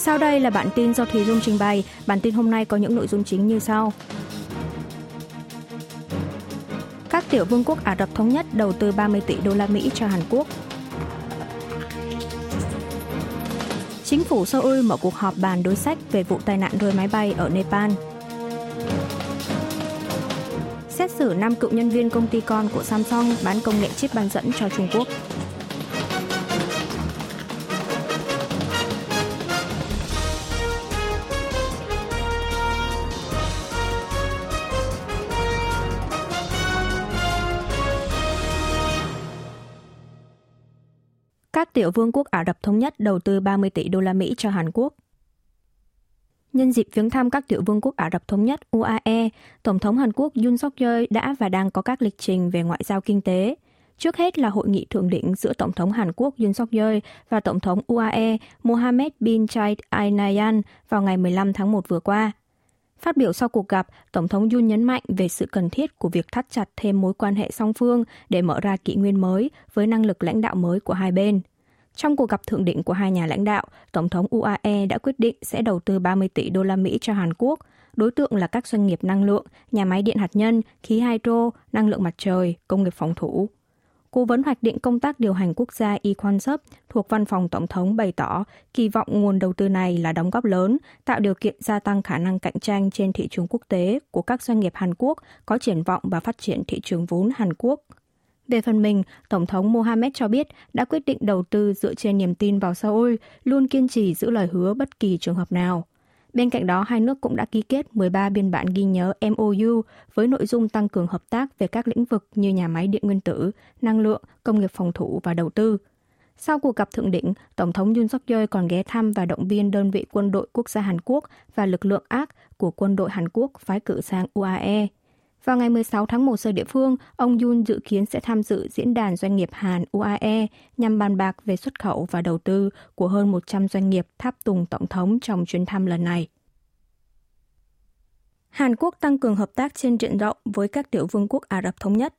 Sau đây là bản tin do Thùy Dung trình bày. Bản tin hôm nay có những nội dung chính như sau. Các tiểu vương quốc Ả Rập Thống Nhất đầu tư 30 tỷ đô la Mỹ cho Hàn Quốc. Chính phủ Seoul mở cuộc họp bàn đối sách về vụ tai nạn rơi máy bay ở Nepal. Xét xử 5 cựu nhân viên công ty con của Samsung bán công nghệ chip bán dẫn cho Trung Quốc. Các tiểu vương quốc Ả Rập Thống Nhất đầu tư 30 tỷ đô la Mỹ cho Hàn Quốc. Nhân dịp viếng thăm các tiểu vương quốc Ả Rập Thống Nhất UAE, Tổng thống Hàn Quốc Yoon suk yeol đã và đang có các lịch trình về ngoại giao kinh tế. Trước hết là hội nghị thượng đỉnh giữa Tổng thống Hàn Quốc Yoon suk yeol và Tổng thống UAE Mohammed bin zayed Al Nahyan vào ngày 15 tháng 1 vừa qua. Phát biểu sau cuộc gặp, Tổng thống Yoon nhấn mạnh về sự cần thiết của việc thắt chặt thêm mối quan hệ song phương để mở ra kỷ nguyên mới với năng lực lãnh đạo mới của hai bên. Trong cuộc gặp thượng đỉnh của hai nhà lãnh đạo, Tổng thống UAE đã quyết định sẽ đầu tư 30 tỷ đô la Mỹ cho Hàn Quốc. Đối tượng là các doanh nghiệp năng lượng, nhà máy điện hạt nhân, khí hydro, năng lượng mặt trời, công nghiệp phòng thủ. Cố vấn hoạch định công tác điều hành quốc gia Y Sup thuộc văn phòng Tổng thống bày tỏ kỳ vọng nguồn đầu tư này là đóng góp lớn, tạo điều kiện gia tăng khả năng cạnh tranh trên thị trường quốc tế của các doanh nghiệp Hàn Quốc có triển vọng và phát triển thị trường vốn Hàn Quốc. Về phần mình, Tổng thống Mohamed cho biết đã quyết định đầu tư dựa trên niềm tin vào Seoul, luôn kiên trì giữ lời hứa bất kỳ trường hợp nào. Bên cạnh đó, hai nước cũng đã ký kết 13 biên bản ghi nhớ MOU với nội dung tăng cường hợp tác về các lĩnh vực như nhà máy điện nguyên tử, năng lượng, công nghiệp phòng thủ và đầu tư. Sau cuộc gặp thượng đỉnh, Tổng thống Yoon suk yeol còn ghé thăm và động viên đơn vị quân đội quốc gia Hàn Quốc và lực lượng ác của quân đội Hàn Quốc phái cử sang UAE. Vào ngày 16 tháng 1 giờ địa phương, ông Yun dự kiến sẽ tham dự diễn đàn doanh nghiệp Hàn UAE nhằm bàn bạc về xuất khẩu và đầu tư của hơn 100 doanh nghiệp tháp tùng tổng thống trong chuyến thăm lần này. Hàn Quốc tăng cường hợp tác trên diện rộng với các tiểu vương quốc Ả Rập Thống Nhất.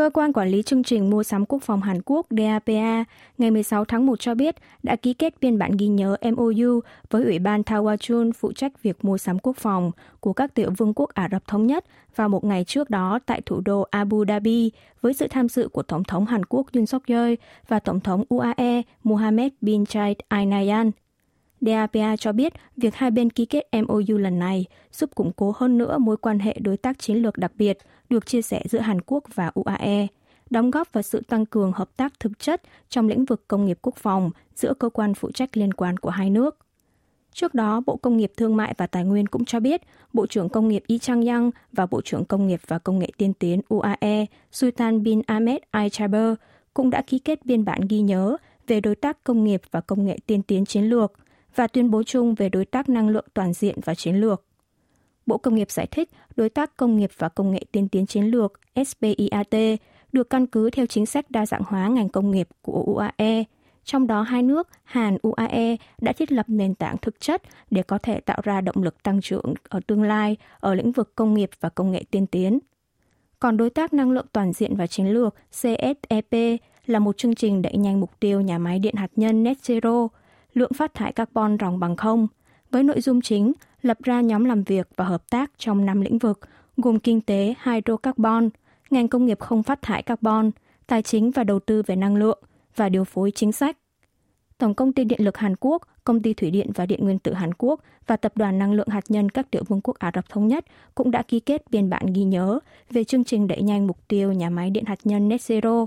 Cơ quan quản lý chương trình mua sắm quốc phòng Hàn Quốc DAPA ngày 16 tháng 1 cho biết đã ký kết biên bản ghi nhớ MOU với Ủy ban Tawachun phụ trách việc mua sắm quốc phòng của các tiểu vương quốc Ả Rập Thống Nhất vào một ngày trước đó tại thủ đô Abu Dhabi với sự tham dự của Tổng thống Hàn Quốc Yoon suk yeol và Tổng thống UAE Mohammed bin Zayed Al Nahyan. DAPA cho biết việc hai bên ký kết MOU lần này giúp củng cố hơn nữa mối quan hệ đối tác chiến lược đặc biệt được chia sẻ giữa Hàn Quốc và UAE, đóng góp vào sự tăng cường hợp tác thực chất trong lĩnh vực công nghiệp quốc phòng giữa cơ quan phụ trách liên quan của hai nước. Trước đó, Bộ Công nghiệp Thương mại và Tài nguyên cũng cho biết Bộ trưởng Công nghiệp Yi Chang-yang và Bộ trưởng Công nghiệp và Công nghệ tiên tiến UAE Sultan bin Ahmed Al Jaber cũng đã ký kết biên bản ghi nhớ về đối tác công nghiệp và công nghệ tiên tiến chiến lược – và tuyên bố chung về đối tác năng lượng toàn diện và chiến lược. Bộ Công nghiệp giải thích đối tác công nghiệp và công nghệ tiên tiến chiến lược SPIAT được căn cứ theo chính sách đa dạng hóa ngành công nghiệp của UAE. Trong đó hai nước Hàn UAE đã thiết lập nền tảng thực chất để có thể tạo ra động lực tăng trưởng ở tương lai ở lĩnh vực công nghiệp và công nghệ tiên tiến. Còn đối tác năng lượng toàn diện và chiến lược CSEP là một chương trình đẩy nhanh mục tiêu nhà máy điện hạt nhân net zero – lượng phát thải carbon ròng bằng không, với nội dung chính lập ra nhóm làm việc và hợp tác trong năm lĩnh vực gồm kinh tế hydrocarbon, ngành công nghiệp không phát thải carbon, tài chính và đầu tư về năng lượng và điều phối chính sách. Tổng công ty điện lực Hàn Quốc, công ty thủy điện và điện nguyên tử Hàn Quốc và tập đoàn năng lượng hạt nhân các tiểu vương quốc Ả Rập thống nhất cũng đã ký kết biên bản ghi nhớ về chương trình đẩy nhanh mục tiêu nhà máy điện hạt nhân net zero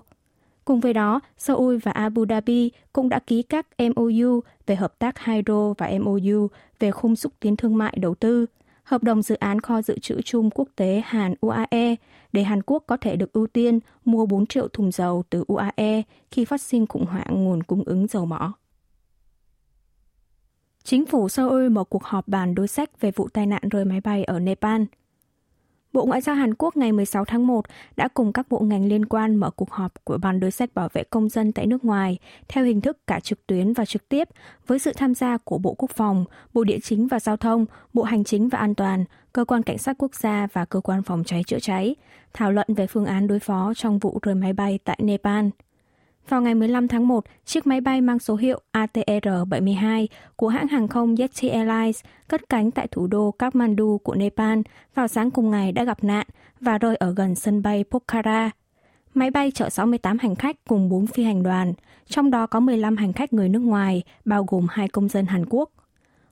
Cùng với đó, Seoul và Abu Dhabi cũng đã ký các MOU về hợp tác hydro và MOU về khung xúc tiến thương mại đầu tư, hợp đồng dự án kho dự trữ chung quốc tế Hàn UAE để Hàn Quốc có thể được ưu tiên mua 4 triệu thùng dầu từ UAE khi phát sinh khủng hoảng nguồn cung ứng dầu mỏ. Chính phủ Seoul mở cuộc họp bàn đối sách về vụ tai nạn rơi máy bay ở Nepal – Bộ Ngoại giao Hàn Quốc ngày 16 tháng 1 đã cùng các bộ ngành liên quan mở cuộc họp của Ban đối sách bảo vệ công dân tại nước ngoài theo hình thức cả trực tuyến và trực tiếp với sự tham gia của Bộ Quốc phòng, Bộ Địa chính và Giao thông, Bộ Hành chính và An toàn, Cơ quan Cảnh sát Quốc gia và Cơ quan Phòng cháy chữa cháy, thảo luận về phương án đối phó trong vụ rơi máy bay tại Nepal. Vào ngày 15 tháng 1, chiếc máy bay mang số hiệu ATR-72 của hãng hàng không Yeti Airlines cất cánh tại thủ đô Kathmandu của Nepal vào sáng cùng ngày đã gặp nạn và rơi ở gần sân bay Pokhara. Máy bay chở 68 hành khách cùng 4 phi hành đoàn, trong đó có 15 hành khách người nước ngoài, bao gồm hai công dân Hàn Quốc.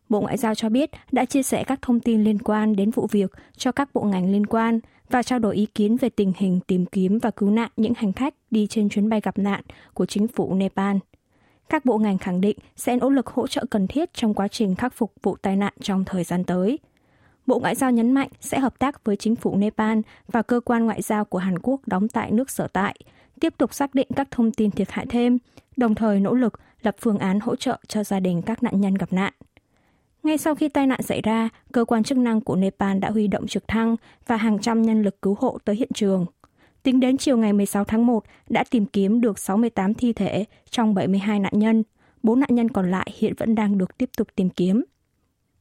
Bộ Ngoại giao cho biết đã chia sẻ các thông tin liên quan đến vụ việc cho các bộ ngành liên quan và trao đổi ý kiến về tình hình tìm kiếm và cứu nạn những hành khách đi trên chuyến bay gặp nạn của chính phủ Nepal. Các bộ ngành khẳng định sẽ nỗ lực hỗ trợ cần thiết trong quá trình khắc phục vụ tai nạn trong thời gian tới. Bộ Ngoại giao nhấn mạnh sẽ hợp tác với chính phủ Nepal và cơ quan ngoại giao của Hàn Quốc đóng tại nước sở tại, tiếp tục xác định các thông tin thiệt hại thêm, đồng thời nỗ lực lập phương án hỗ trợ cho gia đình các nạn nhân gặp nạn. Ngay sau khi tai nạn xảy ra, cơ quan chức năng của Nepal đã huy động trực thăng và hàng trăm nhân lực cứu hộ tới hiện trường. Tính đến chiều ngày 16 tháng 1, đã tìm kiếm được 68 thi thể trong 72 nạn nhân. Bốn nạn nhân còn lại hiện vẫn đang được tiếp tục tìm kiếm.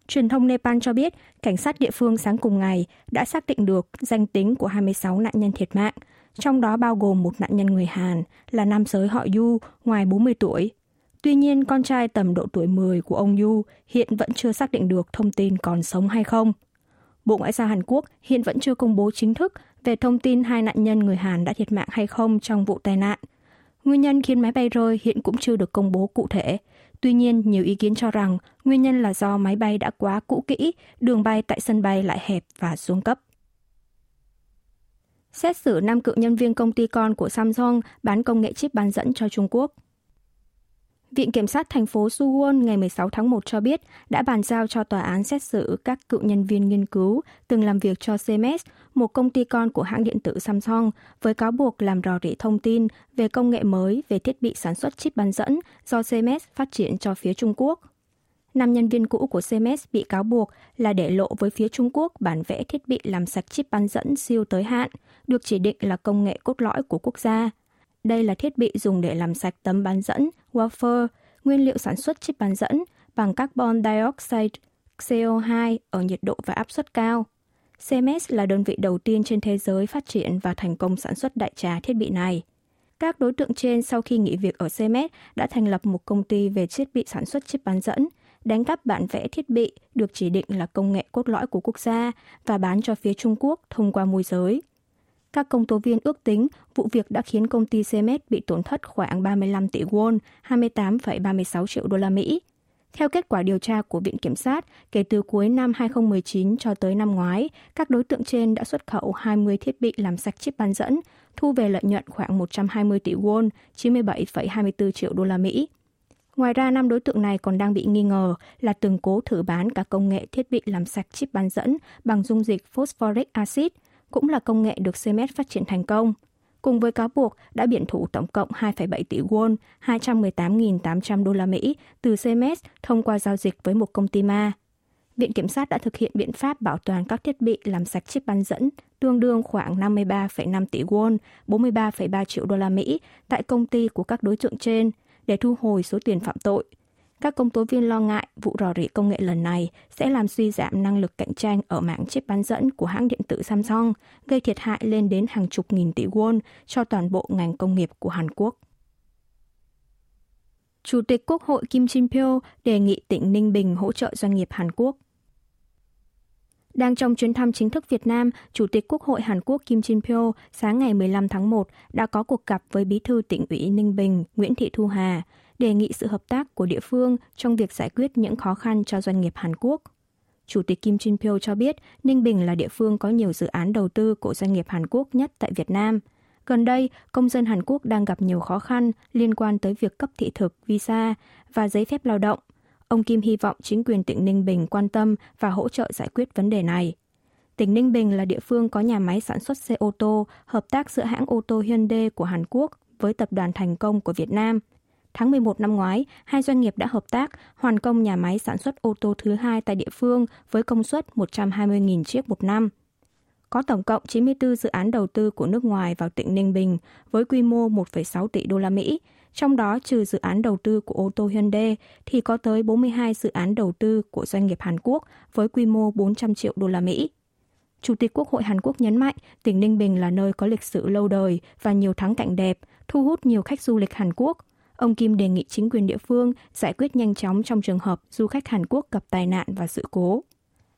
Truyền thông Nepal cho biết, cảnh sát địa phương sáng cùng ngày đã xác định được danh tính của 26 nạn nhân thiệt mạng, trong đó bao gồm một nạn nhân người Hàn là nam giới họ Yu, ngoài 40 tuổi, Tuy nhiên, con trai tầm độ tuổi 10 của ông Yu hiện vẫn chưa xác định được thông tin còn sống hay không. Bộ Ngoại giao Hàn Quốc hiện vẫn chưa công bố chính thức về thông tin hai nạn nhân người Hàn đã thiệt mạng hay không trong vụ tai nạn. Nguyên nhân khiến máy bay rơi hiện cũng chưa được công bố cụ thể. Tuy nhiên, nhiều ý kiến cho rằng nguyên nhân là do máy bay đã quá cũ kỹ, đường bay tại sân bay lại hẹp và xuống cấp. Xét xử năm cựu nhân viên công ty con của Samsung bán công nghệ chip bán dẫn cho Trung Quốc – Viện Kiểm sát thành phố Suwon ngày 16 tháng 1 cho biết đã bàn giao cho tòa án xét xử các cựu nhân viên nghiên cứu từng làm việc cho CMS, một công ty con của hãng điện tử Samsung, với cáo buộc làm rò rỉ thông tin về công nghệ mới về thiết bị sản xuất chip bán dẫn do CMS phát triển cho phía Trung Quốc. Năm nhân viên cũ của CMS bị cáo buộc là để lộ với phía Trung Quốc bản vẽ thiết bị làm sạch chip bán dẫn siêu tới hạn, được chỉ định là công nghệ cốt lõi của quốc gia. Đây là thiết bị dùng để làm sạch tấm bán dẫn, wafer, nguyên liệu sản xuất chip bán dẫn bằng carbon dioxide CO2 ở nhiệt độ và áp suất cao. CMS là đơn vị đầu tiên trên thế giới phát triển và thành công sản xuất đại trà thiết bị này. Các đối tượng trên sau khi nghỉ việc ở CMS đã thành lập một công ty về thiết bị sản xuất chip bán dẫn, đánh cắp bản vẽ thiết bị được chỉ định là công nghệ cốt lõi của quốc gia và bán cho phía Trung Quốc thông qua môi giới. Các công tố viên ước tính vụ việc đã khiến công ty Cemex bị tổn thất khoảng 35 tỷ won, 28,36 triệu đô la Mỹ. Theo kết quả điều tra của Viện Kiểm sát, kể từ cuối năm 2019 cho tới năm ngoái, các đối tượng trên đã xuất khẩu 20 thiết bị làm sạch chip bán dẫn, thu về lợi nhuận khoảng 120 tỷ won, 97,24 triệu đô la Mỹ. Ngoài ra, năm đối tượng này còn đang bị nghi ngờ là từng cố thử bán cả công nghệ thiết bị làm sạch chip bán dẫn bằng dung dịch phosphoric acid – cũng là công nghệ được CMS phát triển thành công. Cùng với cáo buộc đã biện thủ tổng cộng 2,7 tỷ won, 218.800 đô la Mỹ từ CMS thông qua giao dịch với một công ty ma. Viện Kiểm sát đã thực hiện biện pháp bảo toàn các thiết bị làm sạch chip bán dẫn tương đương khoảng 53,5 tỷ won, 43,3 triệu đô la Mỹ tại công ty của các đối tượng trên để thu hồi số tiền phạm tội – các công tố viên lo ngại vụ rò rỉ công nghệ lần này sẽ làm suy giảm năng lực cạnh tranh ở mạng chip bán dẫn của hãng điện tử Samsung, gây thiệt hại lên đến hàng chục nghìn tỷ won cho toàn bộ ngành công nghiệp của Hàn Quốc. Chủ tịch Quốc hội Kim Jin Pyo đề nghị tỉnh Ninh Bình hỗ trợ doanh nghiệp Hàn Quốc. Đang trong chuyến thăm chính thức Việt Nam, Chủ tịch Quốc hội Hàn Quốc Kim Jin Pyo sáng ngày 15 tháng 1 đã có cuộc gặp với Bí thư tỉnh ủy Ninh Bình Nguyễn Thị Thu Hà, đề nghị sự hợp tác của địa phương trong việc giải quyết những khó khăn cho doanh nghiệp Hàn Quốc. Chủ tịch Kim Jin Pyo cho biết Ninh Bình là địa phương có nhiều dự án đầu tư của doanh nghiệp Hàn Quốc nhất tại Việt Nam. Gần đây, công dân Hàn Quốc đang gặp nhiều khó khăn liên quan tới việc cấp thị thực, visa và giấy phép lao động. Ông Kim hy vọng chính quyền tỉnh Ninh Bình quan tâm và hỗ trợ giải quyết vấn đề này. Tỉnh Ninh Bình là địa phương có nhà máy sản xuất xe ô tô, hợp tác giữa hãng ô tô Hyundai của Hàn Quốc với tập đoàn Thành Công của Việt Nam – Tháng 11 năm ngoái, hai doanh nghiệp đã hợp tác hoàn công nhà máy sản xuất ô tô thứ hai tại địa phương với công suất 120.000 chiếc một năm. Có tổng cộng 94 dự án đầu tư của nước ngoài vào tỉnh Ninh Bình với quy mô 1,6 tỷ đô la Mỹ, trong đó trừ dự án đầu tư của ô tô Hyundai thì có tới 42 dự án đầu tư của doanh nghiệp Hàn Quốc với quy mô 400 triệu đô la Mỹ. Chủ tịch Quốc hội Hàn Quốc nhấn mạnh tỉnh Ninh Bình là nơi có lịch sử lâu đời và nhiều thắng cảnh đẹp, thu hút nhiều khách du lịch Hàn Quốc. Ông Kim đề nghị chính quyền địa phương giải quyết nhanh chóng trong trường hợp du khách Hàn Quốc gặp tai nạn và sự cố.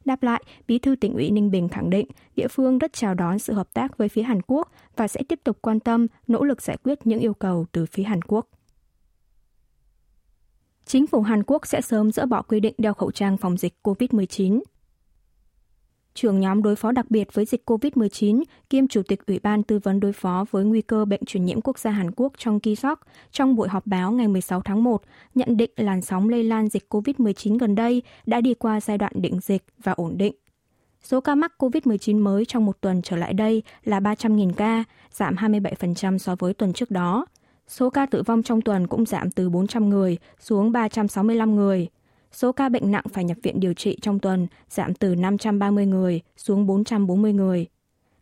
Đáp lại, Bí thư tỉnh ủy Ninh Bình khẳng định địa phương rất chào đón sự hợp tác với phía Hàn Quốc và sẽ tiếp tục quan tâm, nỗ lực giải quyết những yêu cầu từ phía Hàn Quốc. Chính phủ Hàn Quốc sẽ sớm dỡ bỏ quy định đeo khẩu trang phòng dịch COVID-19 trưởng nhóm đối phó đặc biệt với dịch COVID-19 kiêm Chủ tịch Ủy ban Tư vấn đối phó với nguy cơ bệnh truyền nhiễm quốc gia Hàn Quốc trong Ki Sok trong buổi họp báo ngày 16 tháng 1 nhận định làn sóng lây lan dịch COVID-19 gần đây đã đi qua giai đoạn định dịch và ổn định. Số ca mắc COVID-19 mới trong một tuần trở lại đây là 300.000 ca, giảm 27% so với tuần trước đó. Số ca tử vong trong tuần cũng giảm từ 400 người xuống 365 người – số ca bệnh nặng phải nhập viện điều trị trong tuần giảm từ 530 người xuống 440 người.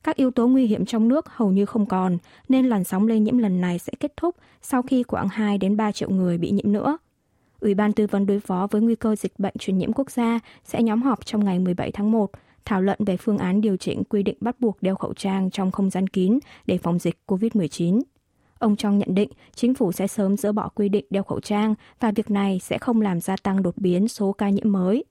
Các yếu tố nguy hiểm trong nước hầu như không còn, nên làn sóng lây nhiễm lần này sẽ kết thúc sau khi khoảng 2 đến 3 triệu người bị nhiễm nữa. Ủy ban tư vấn đối phó với nguy cơ dịch bệnh truyền nhiễm quốc gia sẽ nhóm họp trong ngày 17 tháng 1, thảo luận về phương án điều chỉnh quy định bắt buộc đeo khẩu trang trong không gian kín để phòng dịch COVID-19. Ông Trong nhận định chính phủ sẽ sớm dỡ bỏ quy định đeo khẩu trang và việc này sẽ không làm gia tăng đột biến số ca nhiễm mới.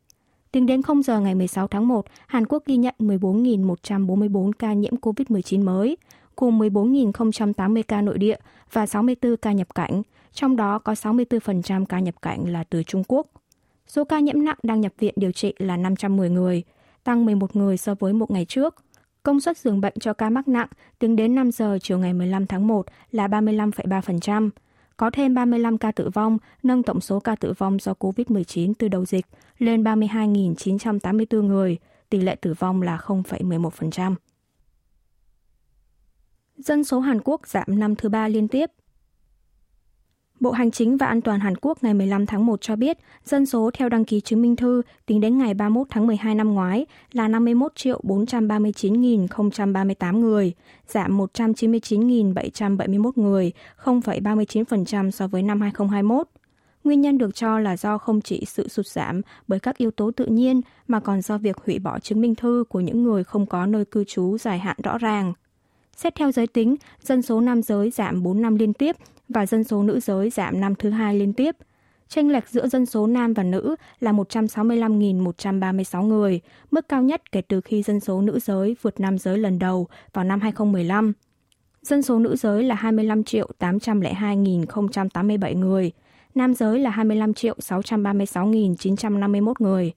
Tính đến 0 giờ ngày 16 tháng 1, Hàn Quốc ghi nhận 14.144 ca nhiễm COVID-19 mới, gồm 14.080 ca nội địa và 64 ca nhập cảnh, trong đó có 64% ca nhập cảnh là từ Trung Quốc. Số ca nhiễm nặng đang nhập viện điều trị là 510 người, tăng 11 người so với một ngày trước – Công suất giường bệnh cho ca mắc nặng tính đến 5 giờ chiều ngày 15 tháng 1 là 35,3%. Có thêm 35 ca tử vong, nâng tổng số ca tử vong do COVID-19 từ đầu dịch lên 32.984 người, tỷ lệ tử vong là 0,11%. Dân số Hàn Quốc giảm năm thứ ba liên tiếp. Bộ Hành chính và An toàn Hàn Quốc ngày 15 tháng 1 cho biết, dân số theo đăng ký chứng minh thư tính đến ngày 31 tháng 12 năm ngoái là 51 triệu 439.038 người, giảm 199.771 người, 0,39% so với năm 2021. Nguyên nhân được cho là do không chỉ sự sụt giảm bởi các yếu tố tự nhiên mà còn do việc hủy bỏ chứng minh thư của những người không có nơi cư trú dài hạn rõ ràng. Xét theo giới tính, dân số nam giới giảm 4 năm liên tiếp và dân số nữ giới giảm năm thứ hai liên tiếp. Tranh lệch giữa dân số nam và nữ là 165.136 người, mức cao nhất kể từ khi dân số nữ giới vượt nam giới lần đầu vào năm 2015. Dân số nữ giới là 25 triệu 802.087 người, nam giới là 25 triệu 636.951 người.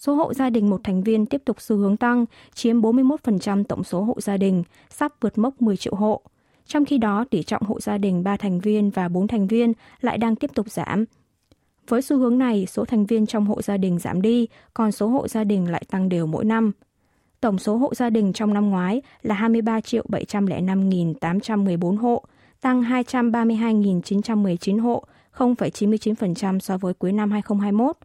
Số hộ gia đình một thành viên tiếp tục xu hướng tăng, chiếm 41% tổng số hộ gia đình, sắp vượt mốc 10 triệu hộ. Trong khi đó, tỷ trọng hộ gia đình 3 thành viên và 4 thành viên lại đang tiếp tục giảm. Với xu hướng này, số thành viên trong hộ gia đình giảm đi, còn số hộ gia đình lại tăng đều mỗi năm. Tổng số hộ gia đình trong năm ngoái là 23 triệu 705.814 hộ, tăng 232.919 hộ, 0,99% so với cuối năm 2021.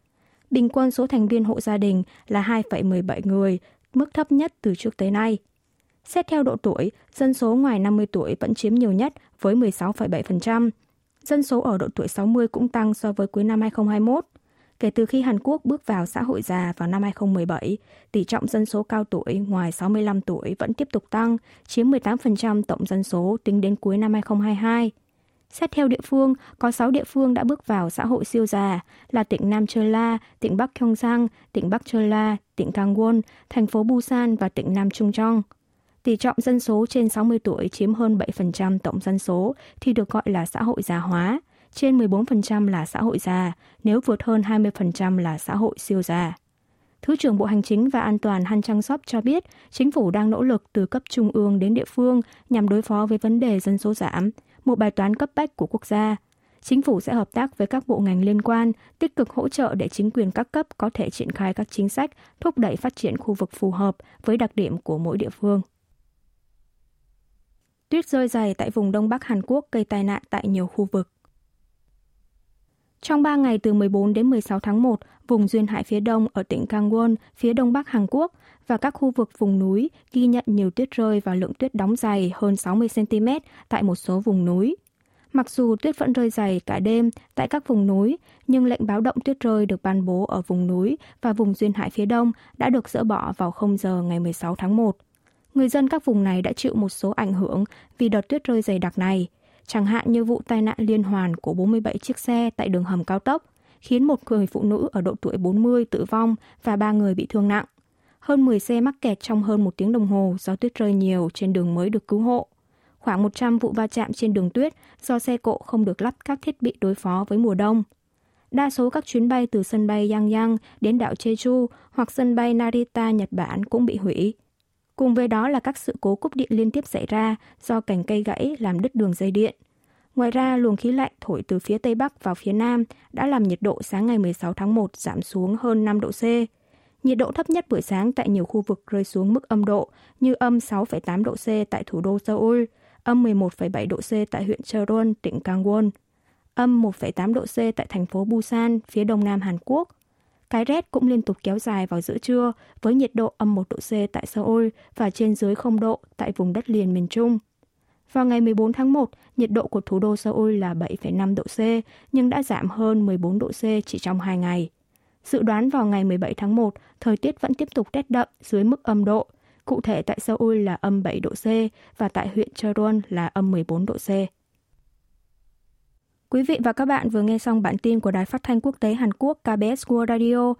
Bình quân số thành viên hộ gia đình là 2,17 người, mức thấp nhất từ trước tới nay. Xét theo độ tuổi, dân số ngoài 50 tuổi vẫn chiếm nhiều nhất với 16,7%. Dân số ở độ tuổi 60 cũng tăng so với cuối năm 2021. Kể từ khi Hàn Quốc bước vào xã hội già vào năm 2017, tỷ trọng dân số cao tuổi ngoài 65 tuổi vẫn tiếp tục tăng, chiếm 18% tổng dân số tính đến cuối năm 2022. Xét theo địa phương, có 6 địa phương đã bước vào xã hội siêu già là tỉnh Nam Chơ La, tỉnh Bắc Gyeongsang, tỉnh Bắc Chơ La, tỉnh Gangwon, thành phố Busan và tỉnh Nam Trung Trong. Tỷ trọng dân số trên 60 tuổi chiếm hơn 7% tổng dân số thì được gọi là xã hội già hóa, trên 14% là xã hội già, nếu vượt hơn 20% là xã hội siêu già. Thứ trưởng Bộ Hành chính và An toàn Han Chang Sop cho biết, chính phủ đang nỗ lực từ cấp trung ương đến địa phương nhằm đối phó với vấn đề dân số giảm, một bài toán cấp bách của quốc gia. Chính phủ sẽ hợp tác với các bộ ngành liên quan, tích cực hỗ trợ để chính quyền các cấp có thể triển khai các chính sách thúc đẩy phát triển khu vực phù hợp với đặc điểm của mỗi địa phương. Tuyết rơi dày tại vùng Đông Bắc Hàn Quốc gây tai nạn tại nhiều khu vực. Trong 3 ngày từ 14 đến 16 tháng 1, vùng duyên hải phía đông ở tỉnh Gangwon, phía đông bắc Hàn Quốc và các khu vực vùng núi ghi nhận nhiều tuyết rơi và lượng tuyết đóng dày hơn 60 cm tại một số vùng núi. Mặc dù tuyết vẫn rơi dày cả đêm tại các vùng núi, nhưng lệnh báo động tuyết rơi được ban bố ở vùng núi và vùng duyên hải phía đông đã được dỡ bỏ vào 0 giờ ngày 16 tháng 1. Người dân các vùng này đã chịu một số ảnh hưởng vì đợt tuyết rơi dày đặc này. chẳng hạn như vụ tai nạn liên hoàn của 47 chiếc xe tại đường hầm cao tốc, khiến một người phụ nữ ở độ tuổi 40 tử vong và ba người bị thương nặng. Hơn 10 xe mắc kẹt trong hơn một tiếng đồng hồ do tuyết rơi nhiều trên đường mới được cứu hộ. Khoảng 100 vụ va chạm trên đường tuyết do xe cộ không được lắp các thiết bị đối phó với mùa đông. Đa số các chuyến bay từ sân bay Yangyang đến đảo Jeju hoặc sân bay Narita, Nhật Bản cũng bị hủy. Cùng với đó là các sự cố cúp điện liên tiếp xảy ra do cành cây gãy làm đứt đường dây điện. Ngoài ra, luồng khí lạnh thổi từ phía Tây Bắc vào phía Nam đã làm nhiệt độ sáng ngày 16 tháng 1 giảm xuống hơn 5 độ C. Nhiệt độ thấp nhất buổi sáng tại nhiều khu vực rơi xuống mức âm độ như âm 6,8 độ C tại thủ đô Seoul, âm 11,7 độ C tại huyện Cheon, tỉnh Gangwon, âm 1,8 độ C tại thành phố Busan, phía đông nam Hàn Quốc. Cái rét cũng liên tục kéo dài vào giữa trưa với nhiệt độ âm 1 độ C tại Seoul và trên dưới 0 độ tại vùng đất liền miền Trung. Vào ngày 14 tháng 1, nhiệt độ của thủ đô Seoul là 7,5 độ C, nhưng đã giảm hơn 14 độ C chỉ trong 2 ngày. Dự đoán vào ngày 17 tháng 1, thời tiết vẫn tiếp tục rét đậm dưới mức âm độ. Cụ thể tại Seoul là âm 7 độ C và tại huyện Cheon là âm 14 độ C. Quý vị và các bạn vừa nghe xong bản tin của Đài Phát thanh Quốc tế Hàn Quốc KBS World Radio.